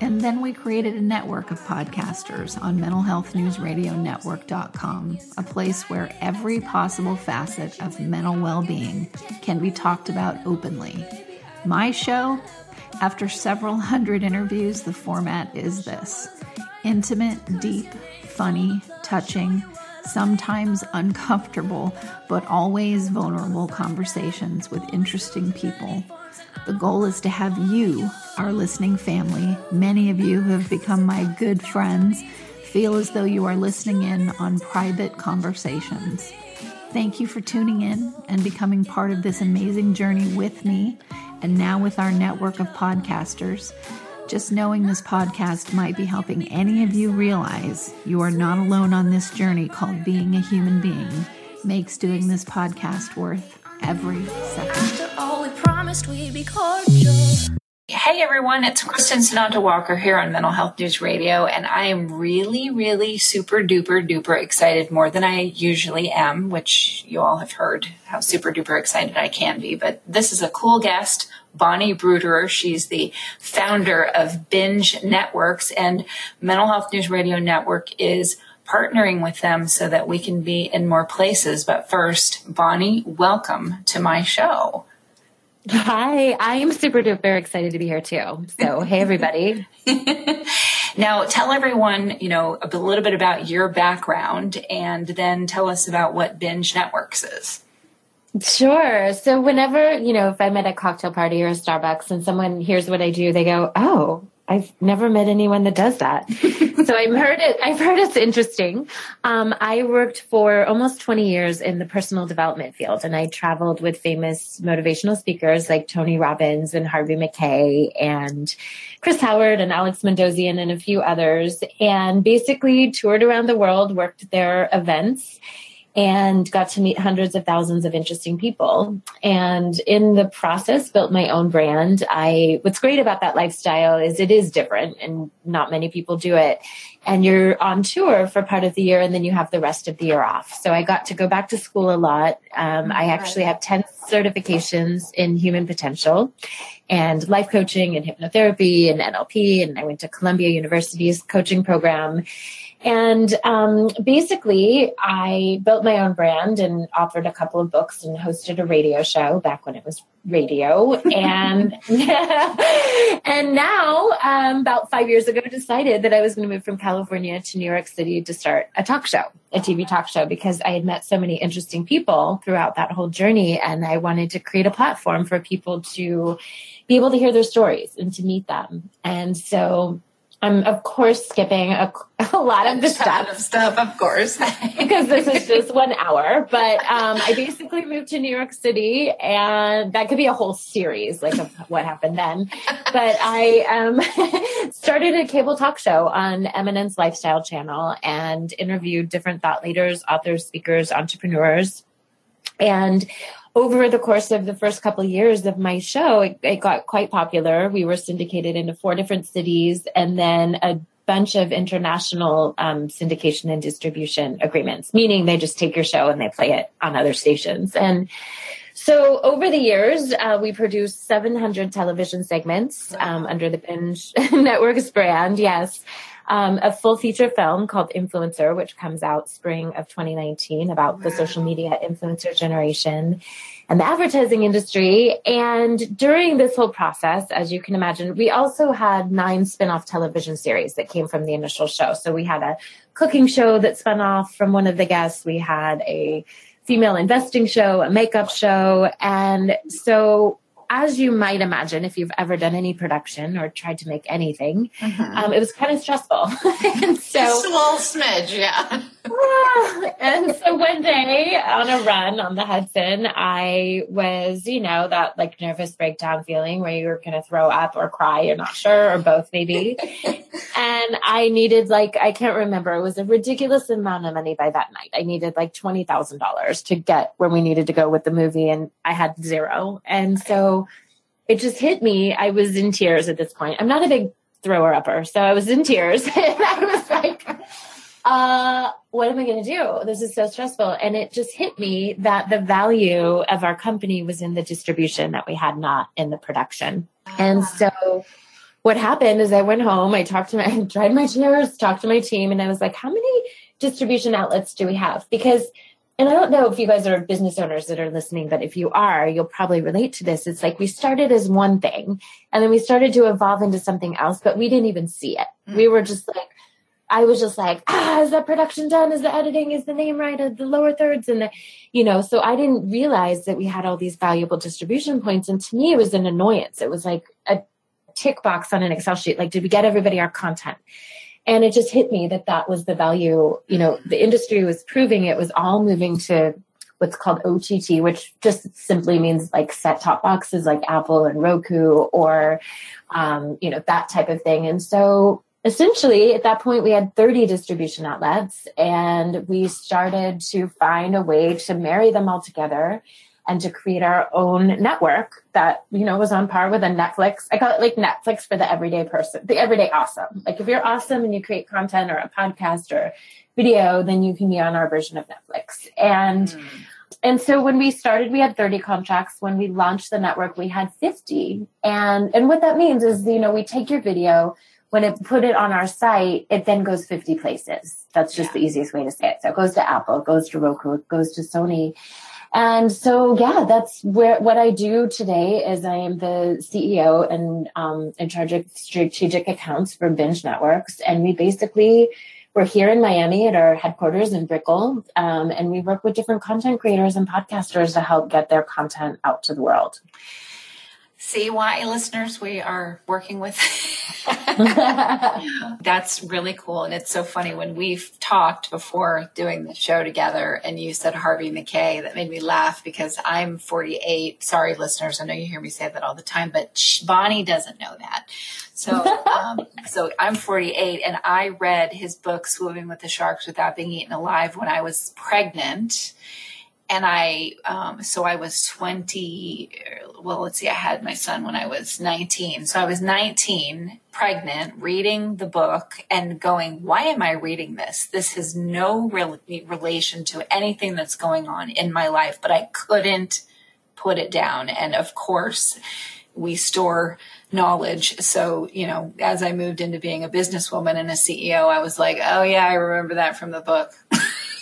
And then we created a network of podcasters on mentalhealthnewsradionetwork.com, a place where every possible facet of mental well being can be talked about openly. My show, after several hundred interviews, the format is this intimate, deep, funny, touching, sometimes uncomfortable, but always vulnerable conversations with interesting people. The goal is to have you, our listening family, many of you who have become my good friends, feel as though you are listening in on private conversations. Thank you for tuning in and becoming part of this amazing journey with me and now with our network of podcasters. Just knowing this podcast might be helping any of you realize you are not alone on this journey called being a human being makes doing this podcast worth every second. Hey everyone, it's Kristin Sunanta Walker here on Mental Health News Radio, and I am really, really super duper duper excited more than I usually am, which you all have heard how super duper excited I can be. But this is a cool guest, Bonnie Bruderer. She's the founder of Binge Networks, and Mental Health News Radio Network is partnering with them so that we can be in more places. But first, Bonnie, welcome to my show. Hi, I am super duper excited to be here too. So, hey everybody. Now, tell everyone, you know, a little bit about your background and then tell us about what Binge Networks is. Sure. So, whenever, you know, if I'm at a cocktail party or a Starbucks and someone hears what I do, they go, Oh, I've never met anyone that does that. so I've heard it. I've heard it's interesting. Um, I worked for almost 20 years in the personal development field, and I traveled with famous motivational speakers like Tony Robbins and Harvey Mackay and Chris Howard and Alex Mandossian and a few others, and basically toured around the world, worked their events and got to meet hundreds of thousands of interesting people. And in the process, built my own brand. I, what's great about that lifestyle is it is different and not many people do it. And you're on tour for part of the year and then you have the rest of the year off. So I got to go back to school a lot. Um, I actually have 10 certifications in human potential and life coaching and hypnotherapy and NLP. And I went to Columbia University's coaching program. And um, basically, I built my own brand and authored a couple of books and hosted a radio show back when it was radio. And and now, um, about five years ago, decided that I was going to move from California to New York City to start a talk show, a TV talk show, because I had met so many interesting people throughout that whole journey, and I wanted to create a platform for people to be able to hear their stories and to meet them. And so I'm of course skipping a, a lot of the stuff. Of stuff, of course, because this is just one hour. But um, I basically moved to New York City, and that could be a whole series, like of what happened then. But I um, started a cable talk show on Eminence Lifestyle Channel and interviewed different thought leaders, authors, speakers, entrepreneurs, and over the course of the first couple of years of my show, it, it, got quite popular. We were syndicated into four different cities and then a bunch of international um, syndication and distribution agreements, meaning they just take your show and they play it on other stations. And so over the years, uh, we produced 700 television segments um, under the Binge Networks brand. Yes um, a full feature film called Influencer, which comes out spring of 2019 about the social media influencer generation and the advertising industry. And during this whole process, as you can imagine, we also had nine spin-off television series that came from the initial show. So we had a cooking show that spun off from one of the guests. We had a female investing show, a makeup show. And so as you might imagine, if you've ever done any production or tried to make anything, mm-hmm. um, it was kind of stressful. and so, Just a little smidge, yeah. and so one day on a run on the Hudson, I was, you know, that like nervous breakdown feeling where you're going to throw up or cry, you're not sure, or both maybe. and I needed like, I can't remember, it was a ridiculous amount of money by that night. I needed like $20,000 to get where we needed to go with the movie, and I had zero. And so it just hit me. I was in tears at this point. I'm not a big thrower upper, so I was in tears. and I was uh, what am I going to do? This is so stressful. And it just hit me that the value of our company was in the distribution that we had not in the production. And ah. so what happened is I went home, I talked to my, I tried my chairs, talked to my team, and I was like, how many distribution outlets do we have? Because and I don't know if you guys are business owners that are listening, but if you are, you'll probably relate to this. It's like we started as one thing and then we started to evolve into something else, but we didn't even see it. Mm-hmm. We were just like, I was just like, ah, is that production done? Is the editing? Is the name right? Are the lower thirds? And the, you know, so I didn't realize that we had all these valuable distribution points. And to me, it was an annoyance. It was like a tick box on an Excel sheet. Like, did we get everybody our content? And it just hit me that that was the value. You know, the industry was proving it was all moving to what's called OTT, which just simply means like set top boxes like Apple and Roku or, um, you know, that type of thing. And so essentially at that point we had 30 distribution outlets and we started to find a way to marry them all together and to create our own network that you know was on par with a netflix i call it like netflix for the everyday person the everyday awesome. Like if you're awesome and you create content or a podcast or video then you can be on our version of netflix. And mm. and so when we started we had 30 contracts. When we launched the network we had 50 and and what that means is you know we take your video when it put it on our site, it then goes 50 places. That's just yeah. the easiest way to say it. So it goes to Apple, it goes to Roku, it goes to Sony. And so, yeah, that's where what I do today is I am the CEO and um, in charge of strategic accounts for Binge Networks. And we basically, we're here in Miami at our headquarters in Brickell. Um, and we work with different content creators and podcasters to help get their content out to the world. See why, listeners, we are working with. That's really cool. And it's so funny when we've talked before doing the show together and you said Harvey Mackay, that made me laugh because I'm 48. Sorry, listeners. I know you hear me say that all the time, but Bonnie doesn't know that. So, um, so I'm 48 and I read his book, Swimming with the Sharks Without Being Eaten Alive when I was pregnant and I, um, so I was 20, well, let's see, I had my son when I was 19. So I was 19, pregnant, reading the book and going, why am I reading this? This has no relation to anything that's going on in my life, but I couldn't put it down. And of course, we store knowledge. So, you know, as I moved into being a businesswoman and a CEO, I was like, oh yeah, I remember that from the book.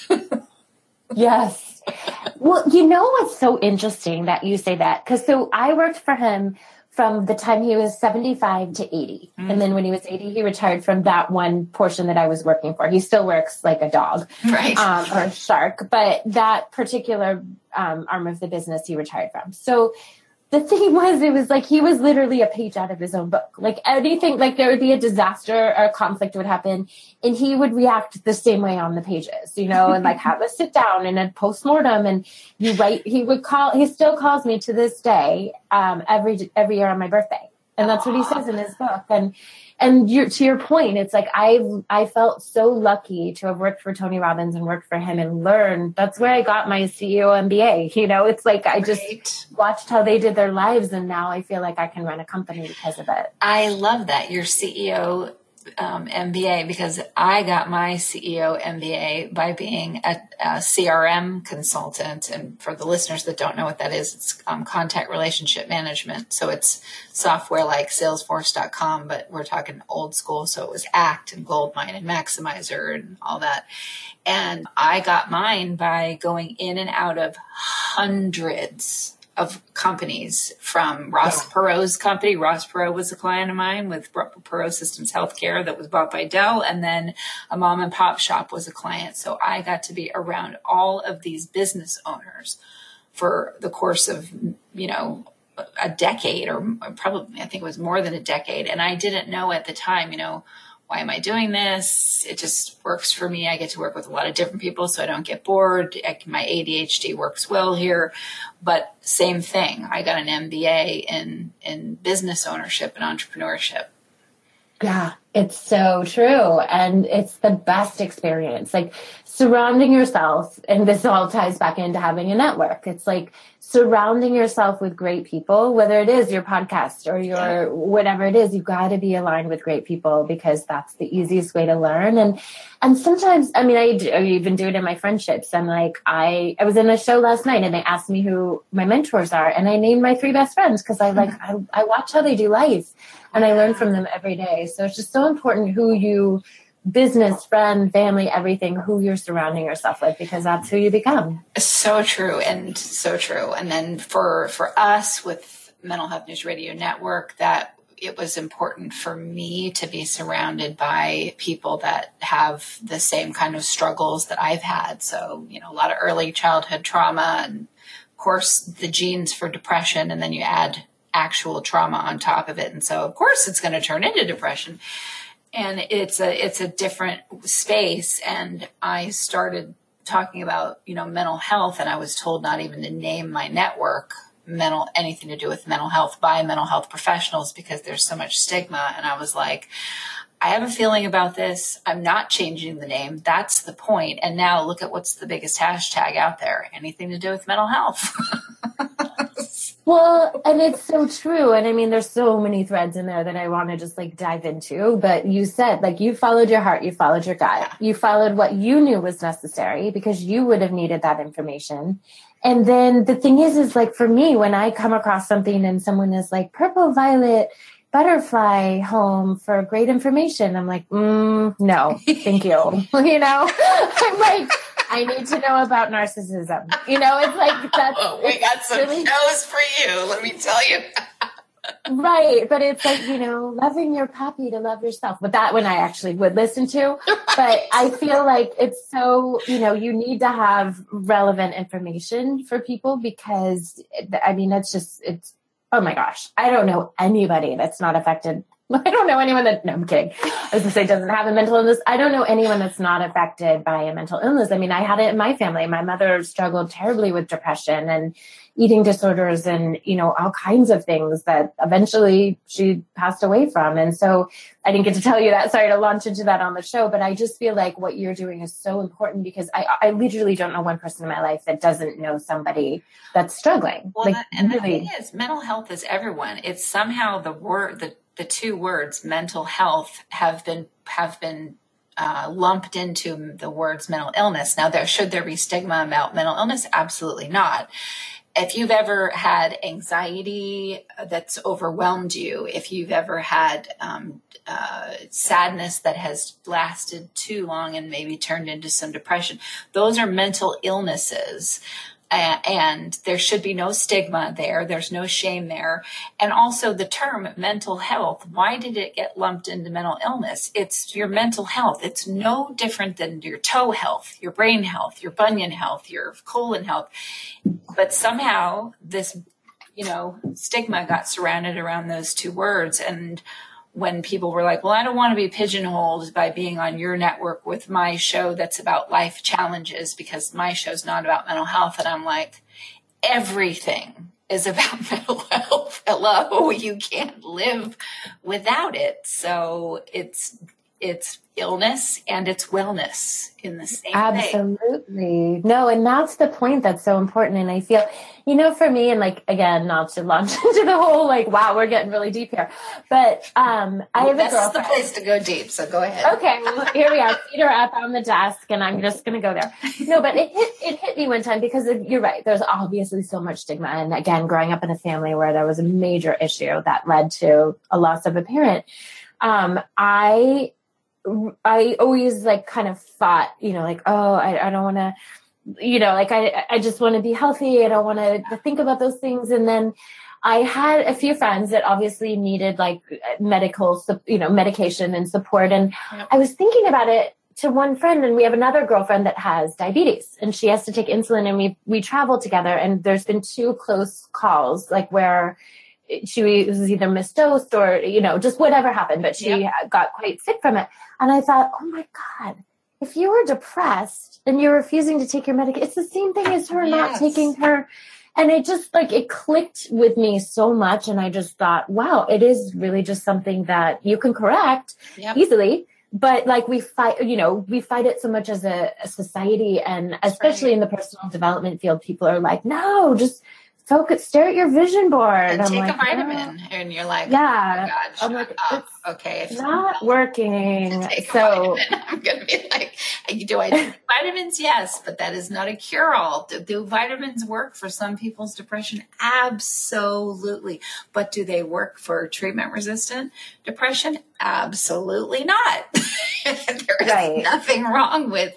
yes. Well, you know what's so interesting that you say that? Because so I worked for him from the time he was 75 to 80. Mm. And then when he was 80, he retired from that one portion that I was working for. He still works like a dog right. um, or a shark, but that particular um, arm of the business he retired from. So the thing was, it was like he was literally a page out of his own book. Like anything, like there would be a disaster or a conflict would happen, and he would react the same way on the pages, you know, and like have a sit down and a post mortem. And you write, he would call, he still calls me to this day, um, every every year on my birthday, and that's what he says in his book. And and to your point, it's like I I felt so lucky to have worked for Tony Robbins and worked for him and learned. That's where I got my CEO MBA. You know, it's like I just right. watched how they did their lives, and now I feel like I can run a company because of it. I love that your CEO um, MBA because I got my CEO MBA by being a, a, CRM consultant. And for the listeners that don't know what that is, it's um, contact relationship management. So it's software like Salesforce.com, but we're talking old school. So it was ACT and Goldmine and Maximizer and all that. And I got mine by going in and out of hundreds of companies from Ross. Perot's company. Ross Perot was a client of mine with Perot Systems Healthcare that was bought by Dell. And then a mom and pop shop was a client. So I got to be around all of these business owners for the course of, you know, a decade or probably, I think it was more than a decade. And I didn't know at the time, you know, why am I doing this? It just works for me. I get to work with a lot of different people so I don't get bored. I, my ADHD works well here. But same thing. I got an MBA in, in business ownership and entrepreneurship. Yeah, it's so true. And it's the best experience. Like surrounding yourself, and this all ties back into having a network. It's like surrounding yourself with great people, whether it is your podcast or your whatever it is, you've got to be aligned with great people because that's the easiest way to learn. And, and sometimes, I mean, I, do, I even do it in my friendships. I'm like, I, I was in a show last night and they asked me who my mentors are and I named my three best friends because I like, mm-hmm. I, I watch how they do life and I learn from them every day. So it's just so important who you, business, friend, family, everything, who you're surrounding yourself with, because that's who you become. So true and so true. And then for for us with Mental Health News Radio Network, that it was important for me to be surrounded by people that have the same kind of struggles that I've had. So, you know, a lot of early childhood trauma and of course the genes for depression and then you add actual trauma on top of it. And so of course it's going to turn into depression. And it's a it's a different space. And i started talking about you know mental health and i was told not even to name my network mental anything to do with mental health by mental health professionals because there's so much stigma. And i was like i have a feeling about this. I'm not changing the name. That's the point. And now look at what's the biggest hashtag out there. Anything to do with mental health Well, and it's so true. And I mean, there's so many threads in there that I want to just like dive into. But you said, like, you followed your heart, you followed your gut, you followed what you knew was necessary because you would have needed that information. And then the thing is, is like for me, when I come across something and someone is like, purple violet butterfly home for great information, I'm like, mm, no, thank you. you know, I'm like, I need to know about narcissism. You know, it's like that's. Oh, we got some really, shows for you. Let me tell you. right, but it's like you know, loving your puppy to love yourself. But that one I actually would listen to. But I feel like it's so you know you need to have relevant information for people because I mean it's just it's oh my gosh I don't know anybody that's not affected I don't know anyone that, no, I'm kidding. I was gonna say doesn't have a mental illness. I don't know anyone that's not affected by a mental illness. I mean, I had it in my family. My mother struggled terribly with depression and eating disorders and, you know, all kinds of things that eventually she passed away from. And so I didn't get to tell you that. Sorry to launch into that on the show, but I just feel like what you're doing is so important because I, I literally don't know one person in my life that doesn't know somebody that's struggling. Well, like, that, and really. the thing is, mental health is everyone. It's somehow the word, the the two words mental health have been have been uh, lumped into the words mental illness. Now, there should there be stigma about mental illness? Absolutely not. If you've ever had anxiety that's overwhelmed you, if you've ever had um, uh, sadness that has lasted too long and maybe turned into some depression, those are mental illnesses Uh, and there should be no stigma there. There's no shame there. And also the term mental health. Why did it get lumped into mental illness? It's your mental health. It's no different than your toe health, your brain health, your bunion health, your colon health. But somehow this, you know, stigma got surrounded around those two words. And when people were like, well, I don't want to be pigeonholed by being on your network with my show that's about life challenges because my show's not about mental health. And I'm like, everything is about mental health. Hello, you can't live without it. So it's, it's illness and it's wellness in the same absolutely. No and that's the point that's so important and i feel you know for me and like again not to launch into the whole like wow we're getting really deep here but um i have this a girlfriend is the place to go deep so go ahead. Okay well, here we are feet are up on the desk and i'm just gonna go there. No but it hit it hit me one time because you're right there's obviously so much stigma and again growing up in a family where there was a major issue that led to a loss of a parent um i I always like kind of thought, you know, like, oh, I, I don't want to, you know, like I, I just want to be healthy. I don't want to think about those things. And then I had a few friends that obviously needed like medical, you know, medication and support. And. I was thinking about it to one friend and we have another girlfriend that has diabetes and she has to take insulin and we, we travel together. And there's been two close calls, like where she was either misdosed or, you know, just whatever happened, but she Yep. got quite sick from it. And I thought, oh my God, if you were depressed and you're refusing to take your medication, it's the same thing as her not taking her. And it just like, it clicked with me so much. And I just thought, wow, it is really just something that you can correct Yep. easily but like we fight you know we fight it so much as a, a society and especially right. in the personal development field people are like no just focus stare at your vision board And I'm take like, a vitamin, oh. and you're like, Yeah. oh my God, I'm like, Okay, if "It's not working so I'm gonna be like, do I take vitamins? Yes, but that is not a cure-all. Do, do vitamins work for some people's depression? Absolutely. But do they work for treatment-resistant depression? Absolutely not. there is Right. nothing wrong with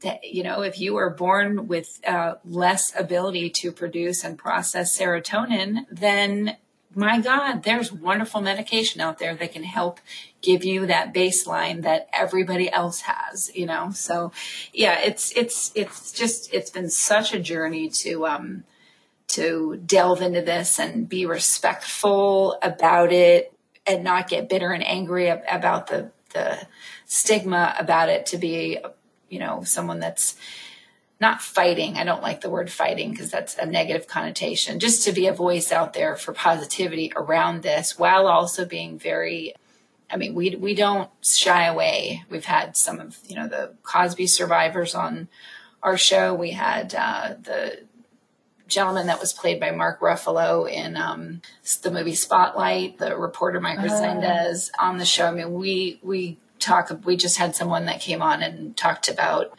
that. You know, if you are born with uh, less ability to produce and process serotonin, then my God, there's wonderful medication out there that can help give you that baseline that everybody else has, you know? So yeah, it's, it's, it's just, it's been such a journey to, um, to delve into this and be respectful about it and not get bitter and angry about the, the stigma about it to be, you know, someone that's, not fighting. I don't like the word fighting because that's a negative connotation. Just to be a voice out there for positivity around this while also being very I mean, we we don't shy away. We've had some of, you know, the Cosby survivors on our show. We had uh, the gentleman that was played by Mark Ruffalo in um, the movie Spotlight, the reporter Mike Rezendes on the show. I mean, we we talk. We just had someone that came on and talked about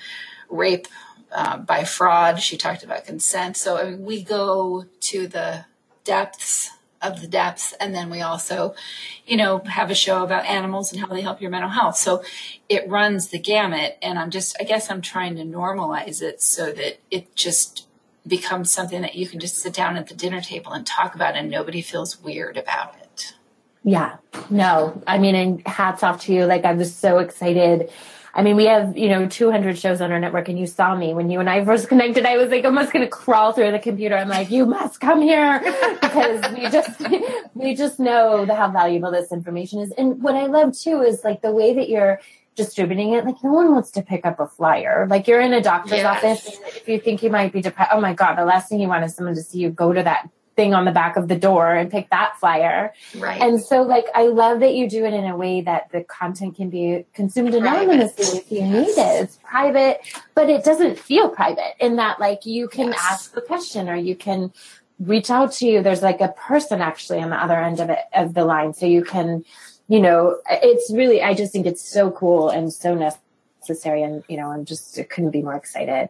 rape uh, by fraud. She talked about consent. So I mean, we go to the depths of the depths, and then we also, you know, have a show about animals and how they help your mental health. So it runs the gamut, and I'm just, I guess, I'm trying to normalize it so that it just becomes something that you can just sit down at the dinner table and talk about, and nobody feels weird about it. Yeah, no, I mean, and hats off to you. Like, I was so excited. I mean, we have, you know, 200 shows on our network, and you saw me when you and I first connected. I was like almost going to crawl through the computer. I'm like, you must come here because we just, we just know the, how valuable this information is. And what I love too is like the way that you're distributing it. Like, no one wants to pick up a flyer. Like, you're in a doctor's Yes. office. If you think you might be depressed, oh my God, the last thing you want is someone to see you go to that thing on the back of the door and pick that flyer. Right. And so, like, I love that you do it in a way that the content can be consumed Private. anonymously if you Yes. need it. It's private, but it doesn't feel private in that, like, you can Yes. ask the question or you can reach out to you. There's like a person actually on the other end of it, of the line. So you can, you know, it's really, I just think it's so cool and so necessary. And, you know, I'm just, I couldn't be more excited.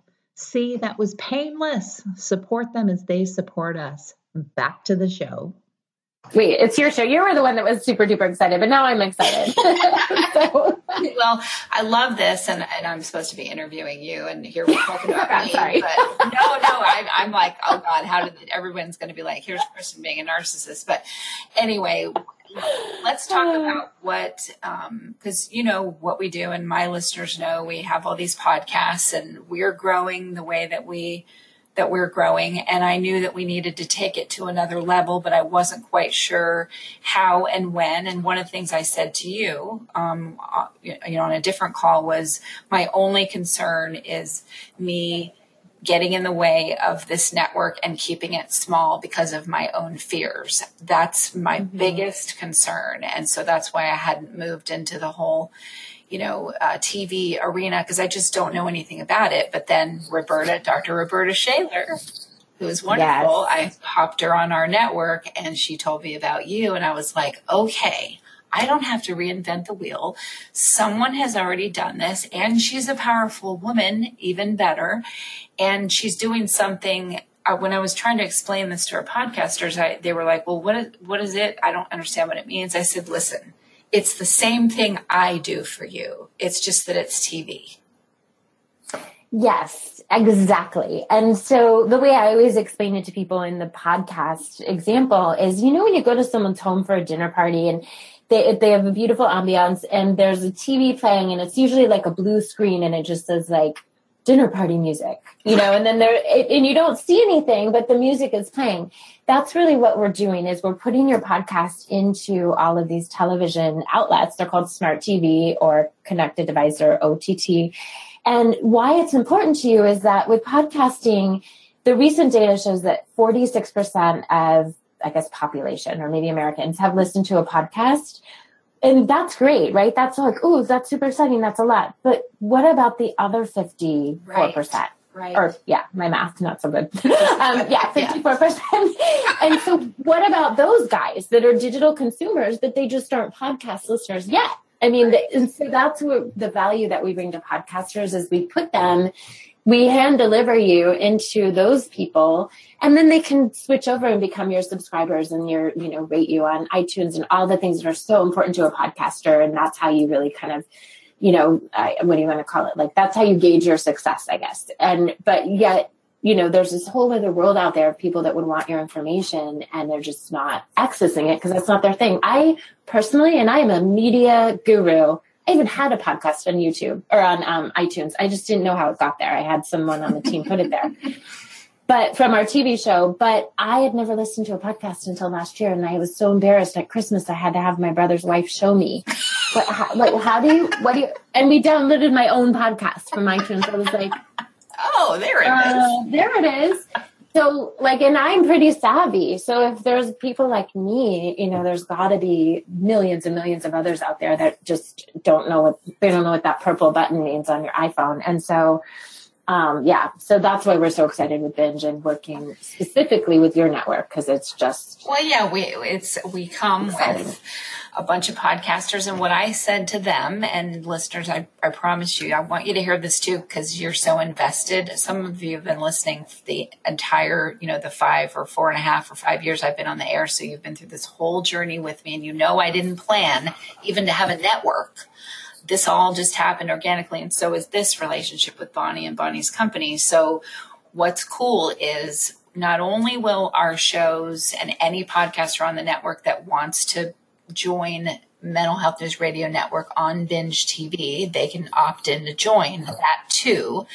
See, that was painless. Support them as they support us. Back to the show. Wait, it's your show. You were the one that was super duper excited, but now I'm excited. so, well, I love this, and, and I'm supposed to be interviewing you, and here we're talking about I'm me. sorry. But no, no, I, I'm like, oh God, how did everyone's going to be like, here's Kristin being a narcissist? But anyway, let's talk about what, because you know what we do, and my listeners know we have all these podcasts, and we're growing the way that we that we're growing and I knew that we needed to take it to another level, but I wasn't quite sure how and when. And one of the things I said to you, um, uh, you know, on a different call was my only concern is me getting in the way of this network and keeping it small because of my own fears. That's my biggest concern. And so that's why I hadn't moved into the whole, you know, uh, TV arena because I just don't know anything about it. But then Roberta, Dr. Roberta Shaler, who is wonderful, Yes. I popped her on our network and she told me about you. And I was like, okay, I don't have to reinvent the wheel. Someone has already done this and she's a powerful woman, even better. And she's doing something. Uh, when I was trying to explain this to our podcasters, I, they were like, well, what is, what is it? I don't understand what it means. I said, listen, it's the same thing I do for you. It's just that it's TV. Yes, exactly. And so the way I always explain it to people in the podcast example is, you know, when you go to someone's home for a dinner party and they, they have a beautiful ambiance and there's a TV playing and it's usually like a blue screen and it just says like dinner party music, you know, and then there, and you don't see anything, but the music is playing. That's really what we're doing is we're putting your podcast into all of these television outlets. They're called smart TV or connected device or OTT. And why it's important to you is that with podcasting, the recent data shows that 46% of, I guess, population or maybe Americans have listened to a podcast. And that's great, right? That's like, oh, that's super exciting. That's a lot. But what about the other 54%? Right. Or yeah, my math not so good. um, yeah, fifty-four percent. And so, what about those guys that are digital consumers, but they just aren't podcast listeners yet? I mean, the, and so that's what the value that we bring to podcasters is we put them, we hand deliver you into those people, and then they can switch over and become your subscribers and your, you know, rate you on iTunes and all the things that are so important to a podcaster. And that's how you really kind of you know, what do you want to call it? Like that's how you gauge your success, I guess. And, but yet, you know, there's this whole other world out there of people that would want your information and they're just not accessing it because that's not their thing. I personally, and I am a media guru. I even had a podcast on YouTube or on um, iTunes. I just didn't know how it got there. I had someone on the team put it there. But from our TV show, but I had never listened to a podcast until last year, and I was so embarrassed at Christmas. I had to have my brother's wife show me but how, like, how do you, what do you, and we downloaded my own podcast from iTunes. I was like, Oh, there it is. uh, there it is. So, like, and I'm pretty savvy. So, if there's people like me, you know, there's got to be millions and millions of others out there that just don't know what they don't know what that purple button means on your iPhone. And so, um, yeah, so that's why we're so excited with Binge and working specifically with your network because it's just Well, yeah, we it's we come with a bunch of podcasters, and what I said to them and listeners, I, I promise you, I want you to hear this too because you're so invested. Some of you have been listening the entire, you know, the five or four and a half or five years I've been on the air, so you've been through this whole journey with me, and you know I didn't plan even to have a network. This all just happened organically, and so is this relationship with Bonnie and Bonnie's company. So what's cool is not only will our shows and any podcaster on the network that wants to join Mental Health News Radio Network on Binge TV, they can opt in to join that too.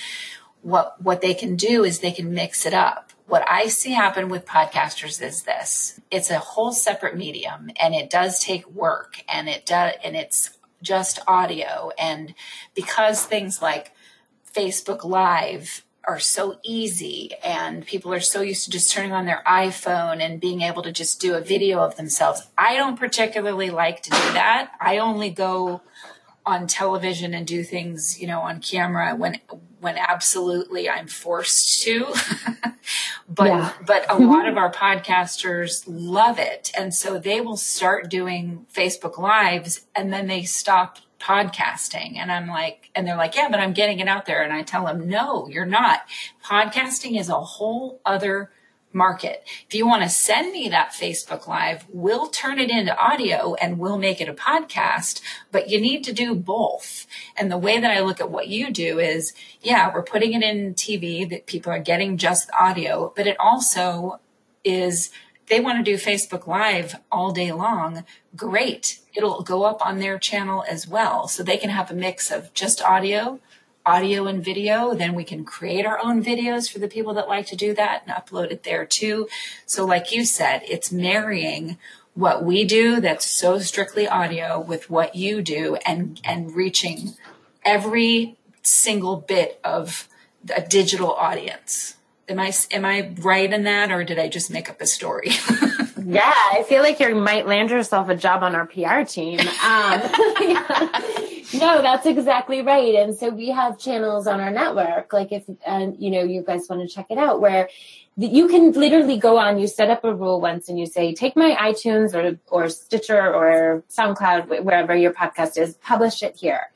What what they can do is they can mix it up. What I see happen with podcasters is this. It's a whole separate medium and it does take work and it does and it's just audio and because things like Facebook Live are so easy and people are so used to just turning on their iPhone and being able to just do a video of themselves. I don't particularly like to do that. I only go on television and do things, you know, on camera when when absolutely I'm forced to. but Yeah. but a lot mm-hmm. of our podcasters love it and so they will start doing Facebook lives and then they stop podcasting. And I'm like and they're like yeah but I'm getting it out there. And I tell them no you're not. Podcasting is a whole other market. If you want to send me that Facebook live we'll turn it into audio and we'll make it a podcast but you need to do both. And the way that I look at what you do is yeah we're putting it in TV that people are getting just audio but it also is they want to do Facebook Live all day long, great. It'll go up on their channel as well. So they can have a mix of just audio, audio and video. Then we can create our own videos for the people that like to do that and upload it there too. So, like you said, it's marrying what we do that's so strictly audio with what you do and, and reaching every single bit of a digital audience. Am I am I right in that, or did I just make up a story? Yeah, I feel like you might land yourself a job on our PR team. Um, no, that's exactly right. And so we have channels on our network. Like if, and you know, you guys want to check it out where you can literally go on, you set up a rule once and you say, take my iTunes or, or Stitcher or SoundCloud, wherever your podcast is, publish it here.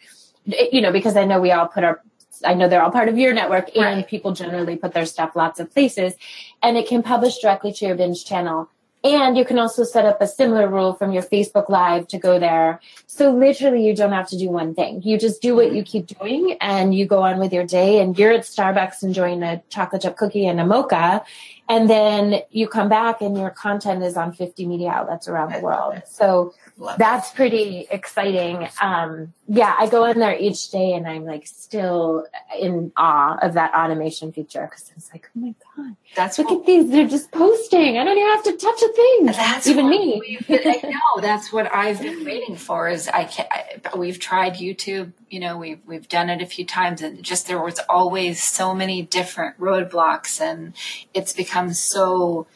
You know, because I know we all put our I know they're all part of your network and right. people generally put their stuff lots of places and it can publish directly to your binge channel. And you can also set up a similar rule from your Facebook Live to go there. So literally you don't have to do one thing. You just do what you keep doing and you go on with your day and you're at Starbucks enjoying a chocolate chip cookie and a mocha. And then you come back and your content is on 50 media outlets around the world. So Love That's it. pretty exciting. Um, yeah, I go in there each day and I'm like still in awe of that automation feature because it's like, oh my god, that's look what, at these. They're just posting. I don't even have to touch a thing. That's even me. I know that's what I've been waiting for. Is I can I, we've tried YouTube. You know, we've we've done it a few times, and just there was always so many different roadblocks, and it's become so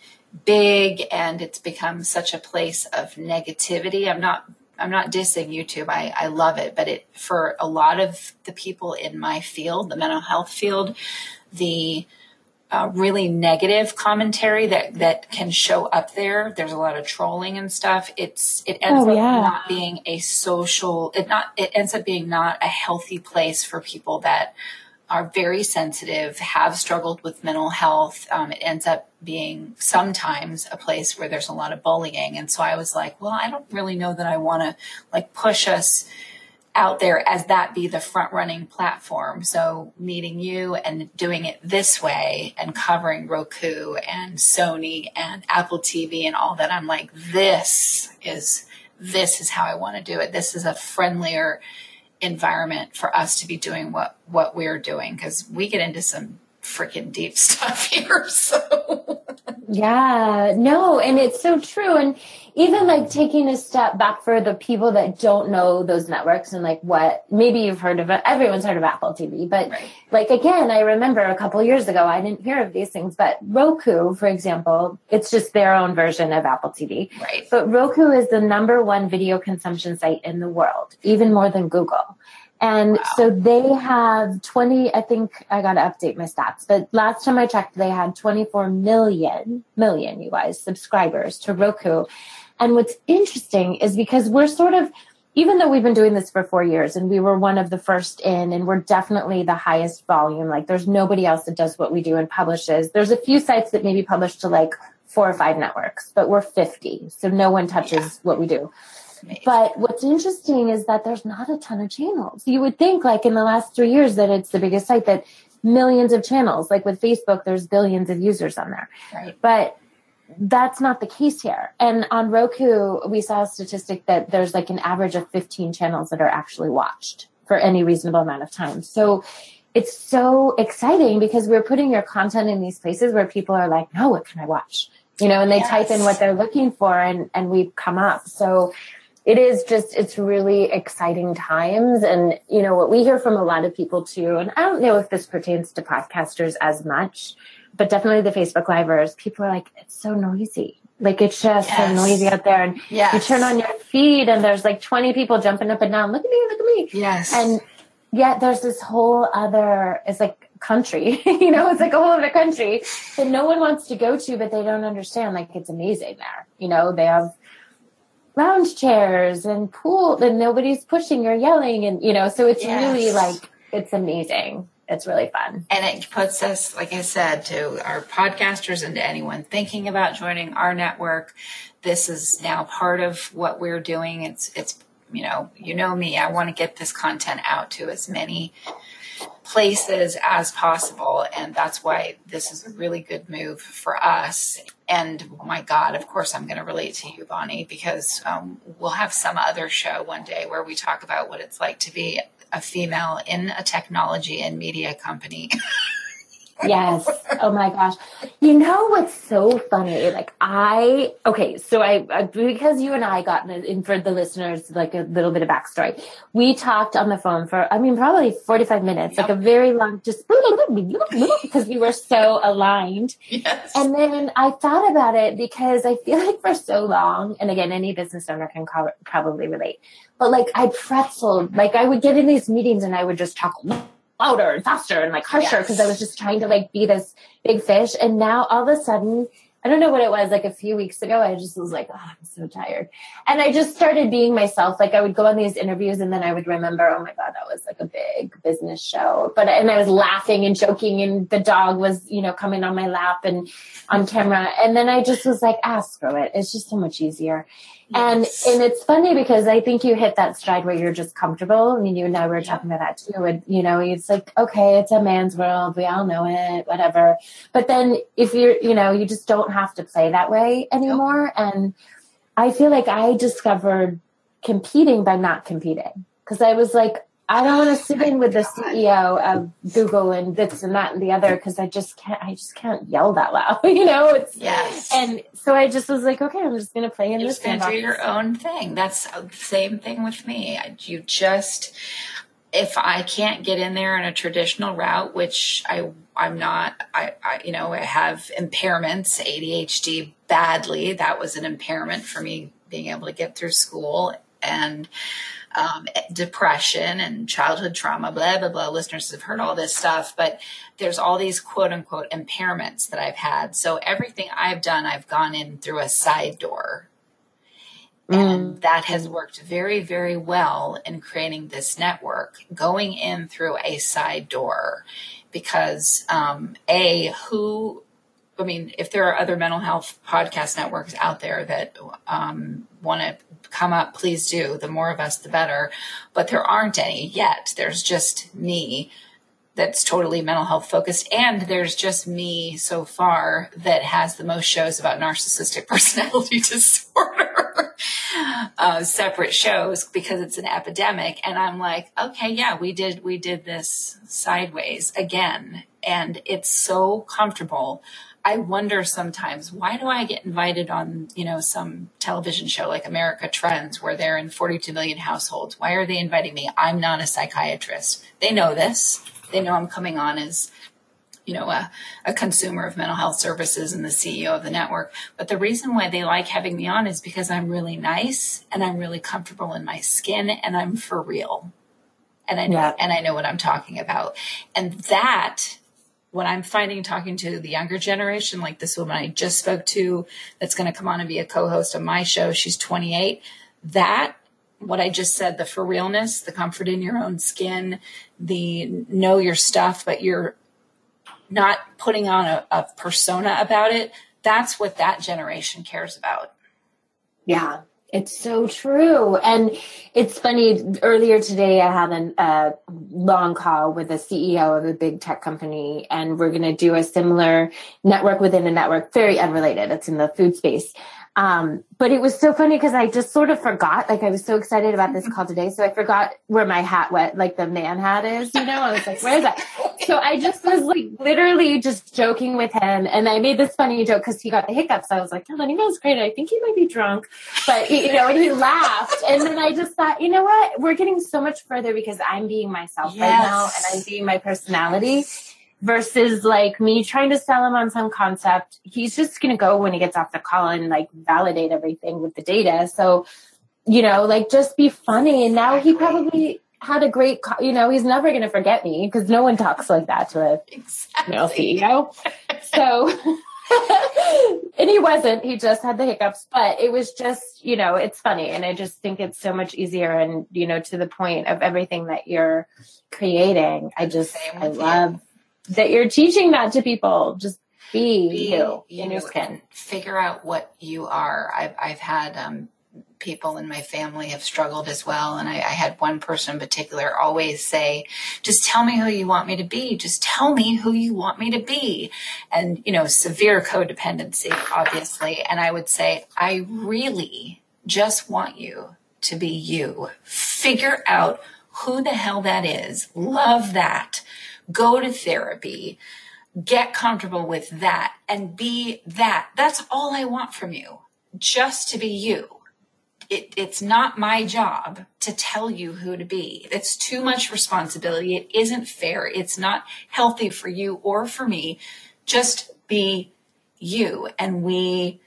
big and it's become such a place of negativity. I'm not I'm not dissing YouTube. I, I love it, but it for a lot of the people in my field, the mental health field, the uh, really negative commentary that that can show up there. There's a lot of trolling and stuff. It's it ends oh, yeah. up not being a social. It not it ends up being not a healthy place for people that are very sensitive, have struggled with mental health. Um, it ends up being sometimes a place where there's a lot of bullying. And so I was like, well, I don't really know that I want to like push us out there as that be the front running platform. So meeting you and doing it this way and covering Roku and Sony and Apple TV and all that, I'm like, this is, this is how I want to do it. This is a friendlier, environment for us to be doing what what we're doing because we get into some freaking deep stuff here so. Yeah no and it's so true and even like taking a step back for the people that don't know those networks and like what maybe you've heard of it everyone's heard of apple tv but right. like again i remember a couple years ago i didn't hear of these things but roku for example it's just their own version of apple tv right. But roku is the number one video consumption site in the world even more than google and wow. so they have 20, I think I got to update my stats, but last time I checked, they had 24 million, million, you guys, subscribers to Roku. And what's interesting is because we're sort of, even though we've been doing this for four years and we were one of the first in and we're definitely the highest volume, like there's nobody else that does what we do and publishes. There's a few sites that maybe publish to like four or five networks, but we're 50. So no one touches yeah. what we do. But what's interesting is that there's not a ton of channels. You would think like in the last three years that it's the biggest site that millions of channels, like with Facebook, there's billions of users on there. Right. But that's not the case here. And on Roku, we saw a statistic that there's like an average of 15 channels that are actually watched for any reasonable amount of time. So it's so exciting because we're putting your content in these places where people are like, no, what can I watch? You know, and they yes. type in what they're looking for and, and we come up. So it is just it's really exciting times. And you know what we hear from a lot of people too and i don't know if this pertains to podcasters as much but definitely the facebook livers people are like it's so noisy. Like it's just yes. so noisy out there. And yes. you turn on your feed and there's like 20 people jumping up and down look at me look at me. Yes. And yet there's this whole other it's like country you know it's like a whole other country that no one wants to go to but they don't understand. Like it's amazing there you know they have lounge chairs and pool and nobody's pushing or yelling and you know so it's yes. really like it's amazing it's really fun and it puts us like i said to our podcasters and to anyone thinking about joining our network this is now part of what we're doing it's it's you know you know me i want to get this content out to as many places as possible. And that's why this is a really good move for us. And my God, of course, I'm going to relate to you, Bonnie, because um, we'll have some other show one day where we talk about what it's like to be a female in a technology and media company. yes. Oh my gosh. You know what's so funny? Like I, okay, so I, I because you and I got in for the listeners, like a little bit of backstory. We talked on the phone for, I mean, probably 45 minutes, yep. like a very long, just because we were so aligned. Yes. And then I thought about it because I feel like for so long, and again, any business owner can probably relate, but like I pretzeled, like I would get in these meetings and I would just talk louder and faster and like harsher because yes. I was just trying to like be this big fish. And now all of a sudden, I don't know what it was, like a few weeks ago, I just was like, oh, I'm so tired. And I just started being myself. Like I would go on these interviews and then I would remember, oh my God, that was like a big business show. But, and I was laughing and joking and the dog was, you know, coming on my lap and on camera. And then I just was like, ah, screw it. It's just so much easier. And and it's funny because I think you hit that stride where you're just comfortable. I mean, you and I were talking about that too. And you know, it's like, okay, it's a man's world. We all know it, whatever. But then if you're, you know, you just don't have to play that way anymore. And I feel like I discovered competing by not competing because I was like, I don't want to sit in with the CEO of Google and this and that and the other because I just can't. I just can't yell that loud, you know. It's, yes. And so I just was like, okay, I'm just going to play in You're this. Just do your own thing. That's the same thing with me. You just, if I can't get in there in a traditional route, which I I'm not. I, I you know I have impairments, ADHD badly. That was an impairment for me being able to get through school and um, depression and childhood trauma, blah, blah, blah. Listeners have heard all this stuff, but there's all these quote unquote impairments that I've had. So everything I've done, I've gone in through a side door. And mm. that has worked very, very well in creating this network, going in through a side door. Because, um, A, who I mean, if there are other mental health podcast networks out there that um, want to come up, please do. The more of us, the better. But there aren't any yet. There's just me that's totally mental health focused. And there's just me so far that has the most shows about narcissistic personality disorder. uh, separate shows because it's an epidemic. And I'm like, okay, yeah, we did, we did this sideways again. And it's so comfortable. I wonder sometimes why do I get invited on, you know, some television show like America Trends where they're in 42 million households? Why are they inviting me? I'm not a psychiatrist. They know this. They know I'm coming on as, you know, a, a consumer of mental health services and the CEO of the network. But the reason why they like having me on is because I'm really nice and I'm really comfortable in my skin and I'm for real. And I know, yeah. and I know what I'm talking about. And that what I'm finding talking to the younger generation, like this woman I just spoke to that's going to come on and be a co-host of my show. She's 28. That, what I just said, the for realness, the comfort in your own skin, the know your stuff, but you're not putting on a, a persona about it. That's what that generation cares about. Yeah. It's so true. And it's funny. Earlier today, I had a long call with the CEO of a big tech company, and we're going to do a similar network within a network, very unrelated. It's in the food space. Um, but it was so funny because I just sort of forgot. Like I was so excited about this call today, so I forgot where my hat went, like the man hat is. You know, I was like, "Where is that?" So I just was like literally just joking with him, and I made this funny joke because he got the hiccups. I was like, "Oh, he feels great. I think he might be drunk," but you know, and he laughed, and then I just thought, you know what? We're getting so much further because I'm being myself yes. right now, and I'm being my personality versus like me trying to sell him on some concept. He's just going to go when he gets off the call and like validate everything with the data. So, you know, like just be funny. And now he probably had a great, you know, he's never going to forget me because no one talks like that to a exactly. CEO. so, and he wasn't, he just had the hiccups, but it was just, you know, it's funny. And I just think it's so much easier and, you know, to the point of everything that you're creating. I just, I love, you that you're teaching that to people. Just be, be you, in your skin. Figure out what you are. I've, I've had um, people in my family have struggled as well. And I, I, had one person in particular always say, just tell me who you want me to be. Just tell me who you want me to be. And, you know, severe codependency, obviously. And I would say, I really just want you to be you. Figure out who the hell that is. Love that go to therapy, get comfortable with that and be that. That's all I want from you. Just to be you. It, it's not my job to tell you who to be. It's too much responsibility. It isn't fair. It's not healthy for you or for me. Just be you. And we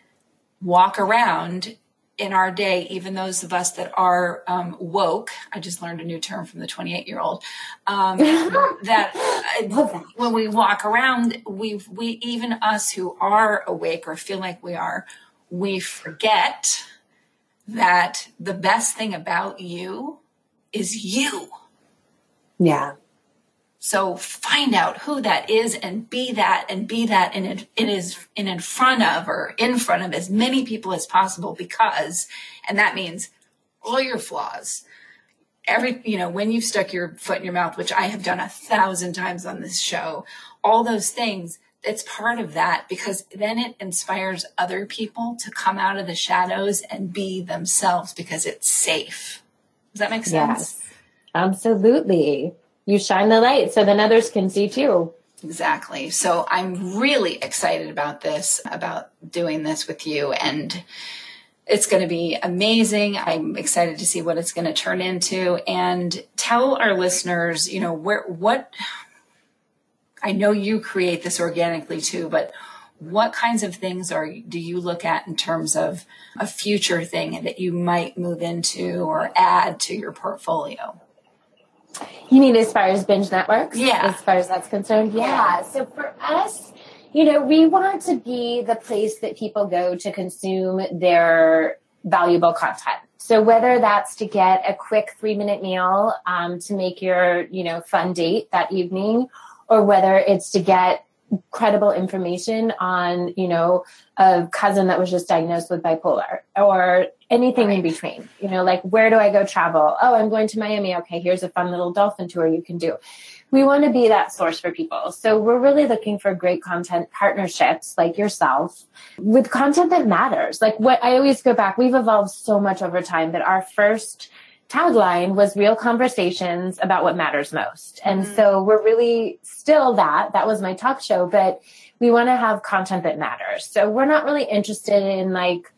walk around in our day, even those of us that are um, woke, I just learned a new term from the 28 year old, um, that, uh, when we walk around, we we, even us who are awake or feel like we are, we forget that the best thing about you is you. Yeah. So find out who that is and be that and be that and it, is in, in front of or in front of as many people as possible because, and that means all your flaws. Every, you know, when you've stuck your foot in your mouth, which I have done a thousand times on this show, all those things, it's part of that because then it inspires other people to come out of the shadows and be themselves because it's safe. Does that make sense? Yes, absolutely. You shine the light so then others can see too. Exactly. So I'm really excited about this, about doing this with you. And it's going to be amazing. I'm excited to see what it's going to turn into and tell our listeners, you know, where, what, I know you create this organically too, but what kinds of things are do you look at in terms of a future thing that you might move into or add to your portfolio? You mean as far as binge networks? Yeah. As far as that's concerned? Yeah. So for us, you know, we want to be the place that people go to consume their valuable content. So whether that's to get a quick three minute meal um, to make your, you know, fun date that evening, or whether it's to get credible information on, you know, a cousin that was just diagnosed with bipolar or anything right. in between. You know, like where do I go travel? Oh, I'm going to Miami. Okay, here's a fun little dolphin tour you can do. We want to be that source for people. So we're really looking for great content partnerships like yourself with content that matters. Like what I always go back, we've evolved so much over time that our first tagline was real conversations about what matters most. And mm-hmm. so we're really still that. That was my talk show, but we want to have content that matters. So we're not really interested in like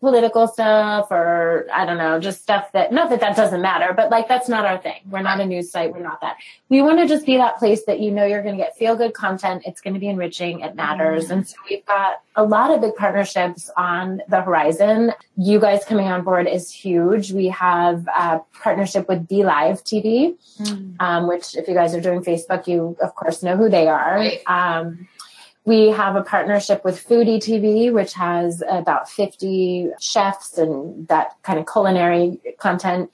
political stuff or I don't know, just stuff that, not that that doesn't matter, but like that's not our thing. We're not a news site. We're not that. We want to just be that place that you know you're going to get feel good content. It's going to be enriching. It matters. Mm-hmm. And so we've got a lot of big partnerships on the horizon. You guys coming on board is huge. We have a partnership with BeLive TV, mm-hmm. um, which if you guys are doing Facebook, you of course know who they are. Right. Um, we have a partnership with Foodie TV, which has about 50 chefs and that kind of culinary content.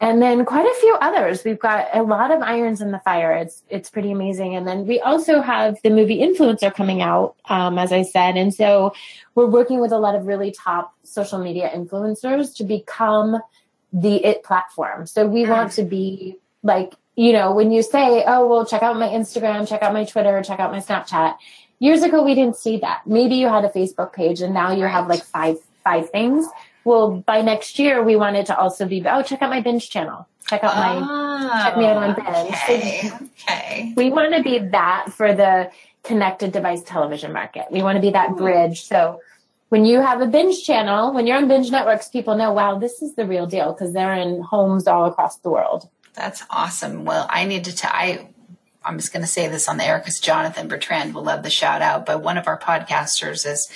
And then quite a few others. We've got a lot of irons in the fire. It's it's pretty amazing. And then we also have the movie Influencer coming out, um, as I said. And so we're working with a lot of really top social media influencers to become the it platform. So we want to be like, you know, when you say, oh, well, check out my Instagram, check out my Twitter, check out my Snapchat years ago we didn't see that. Maybe you had a facebook page and now you right. have like five five things. Well by next year we wanted to also be oh check out my binge channel. Check out my oh, check me out on oh, binge. okay. okay. we want to be that for the connected device television market. We want to be that mm-hmm. bridge. So when you have a binge channel when you're on binge networks people know wow this is the real deal because they're in homes all across the world. That's awesome. Well i need to t- I I'm just going to say this on the air because Jonathan Bertrand will love the shout out, but one of our podcasters is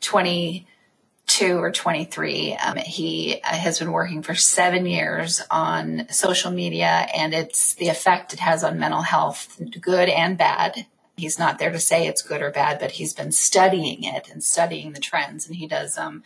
22 or 23. Um, he uh, has been working for seven years on social media and it's the effect it has on mental health, good and bad. He's not there to say it's good or bad, but he's been studying it and studying the trends. And he does um,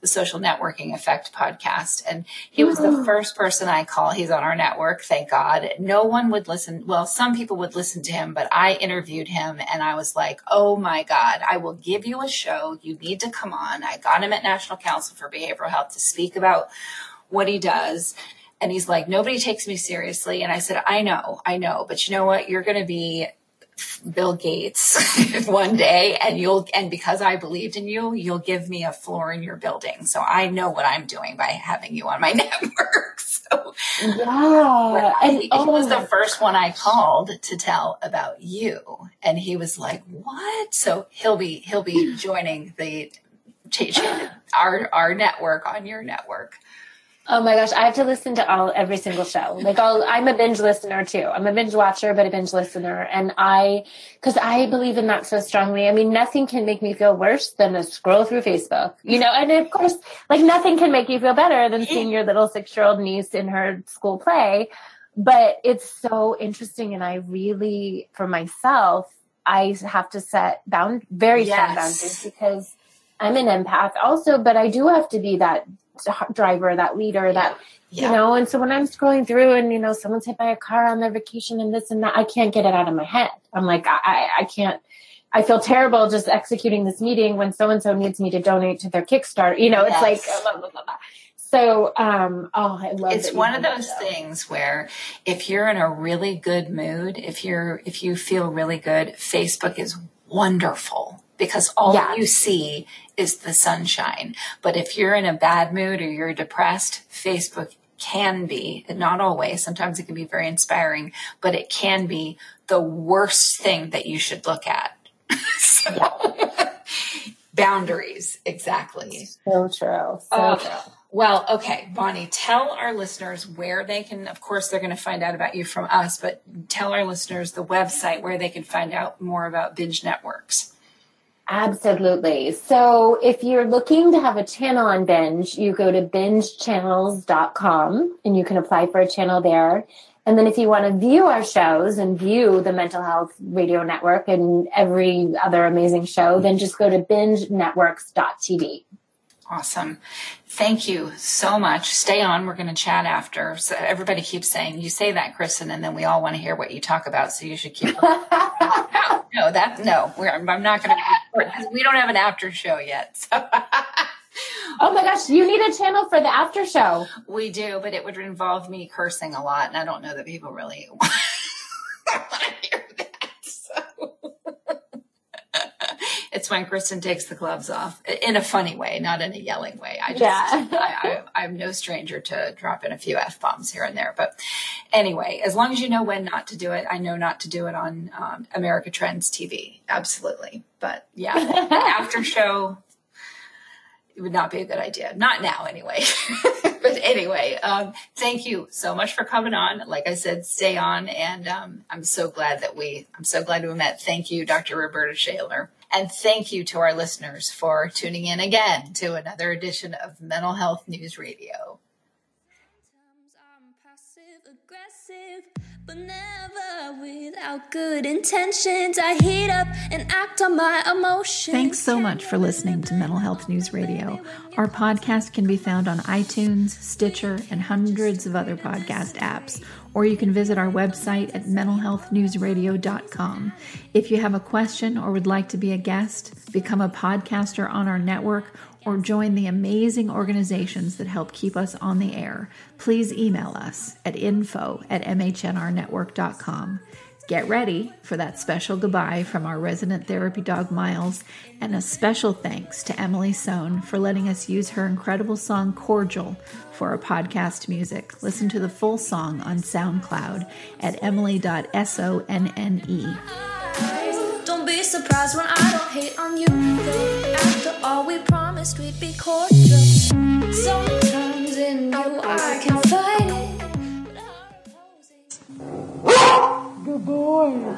the Social Networking Effect podcast. And he was the mm-hmm. first person I call. He's on our network, thank God. No one would listen. Well, some people would listen to him, but I interviewed him and I was like, oh my God, I will give you a show. You need to come on. I got him at National Council for Behavioral Health to speak about what he does. And he's like, nobody takes me seriously. And I said, I know, I know, but you know what? You're going to be Bill Gates one day and you'll, and because I believed in you, you'll give me a floor in your building. So I know what I'm doing by having you on my network. So yeah, and and he, oh he was the oh. first one I called to tell about you, and he was like, "What?" So he'll be he'll be joining the our our network on your network. Oh my gosh, I have to listen to all every single show. Like all I'm a binge listener too. I'm a binge watcher, but a binge listener. And I because I believe in that so strongly. I mean, nothing can make me feel worse than a scroll through Facebook. You know, and of course, like nothing can make you feel better than seeing your little six year old niece in her school play. But it's so interesting and I really for myself, I have to set bound very strong boundaries because I'm an empath also, but I do have to be that driver, that leader, that Yeah. you know. And so when I'm scrolling through and you know someone's hit by a car on their vacation and this and that, I can't get it out of my head. I'm like, I, I, can't. I feel terrible just executing this meeting when so and so needs me to donate to their Kickstarter. You know, it's Yes. like blah, blah, blah, blah. so. Um, oh, I love. it's one of those things where if you're in a really good mood if you're if you feel really good facebook is wonderful because all Yeah. you see is the sunshine but if you're in a bad mood or you're depressed facebook can be, not always sometimes it can be very inspiring but it can be the worst thing that you should look at so, boundaries exactly So true. So Oh, true. Well, okay, Bonnie, tell our listeners where they can, of course, they're going to find out about you from us, but tell our listeners the website where they can find out more about binge networks. Absolutely. So if you're looking to have a channel on Binge, you go to bingechannels.com and you can apply for a channel there. And then if you want to view our shows and view the Mental Health Radio Network and every other amazing show, then just go to bingenetworks.tv. Awesome. Thank you so much. Stay on. We're going to chat after. So everybody keeps saying, you say that, Kristin, and then we all want to hear what you talk about. So you should keep. no, no, that, no, we're, I'm not going to, we don't have an after show yet. So. Oh my gosh, you need a channel for the after show. We do, but it would involve me cursing a lot, and I don't know that people really want to hear that. So. It's when Kristin takes the gloves off in a funny way, not in a yelling way. I just, Yeah. I, I, I'm no stranger to dropping a few f bombs here and there. But anyway, as long as you know when not to do it, I know not to do it on um, America Trends TV. Absolutely, but yeah, after show it would not be a good idea. Not now, anyway. but anyway, um, thank you so much for coming on. Like I said, stay on, and um, I'm so glad that we. I'm so glad we met. Thank you, Dr. Roberta Shaler, and thank you to our listeners for tuning in again to another edition of Mental Health News Radio. Sometimes I'm passive aggressive, but never without good intentions. I heat up and act on my emotions. Thanks so much for listening to Mental Health News Radio. Our podcast can be found on iTunes, Stitcher, and hundreds of other podcast apps, or you can visit our website at mentalhealthnewsradio.com. If you have a question or would like to be a guest, become a podcaster on our network, or join the amazing organizations that help keep us on the air, please email us at info at mhnrnetwork.com. Get ready for that special goodbye from our resident therapy dog Miles, and a special thanks to Emily Sohn for letting us use her incredible song Cordial for our podcast music. Listen to the full song on SoundCloud at emily.sonne. Don't be surprised when I don't hate on you. After all, we promised we'd be cordial. Sometimes in you I can fight it. but how opposing- Good boy.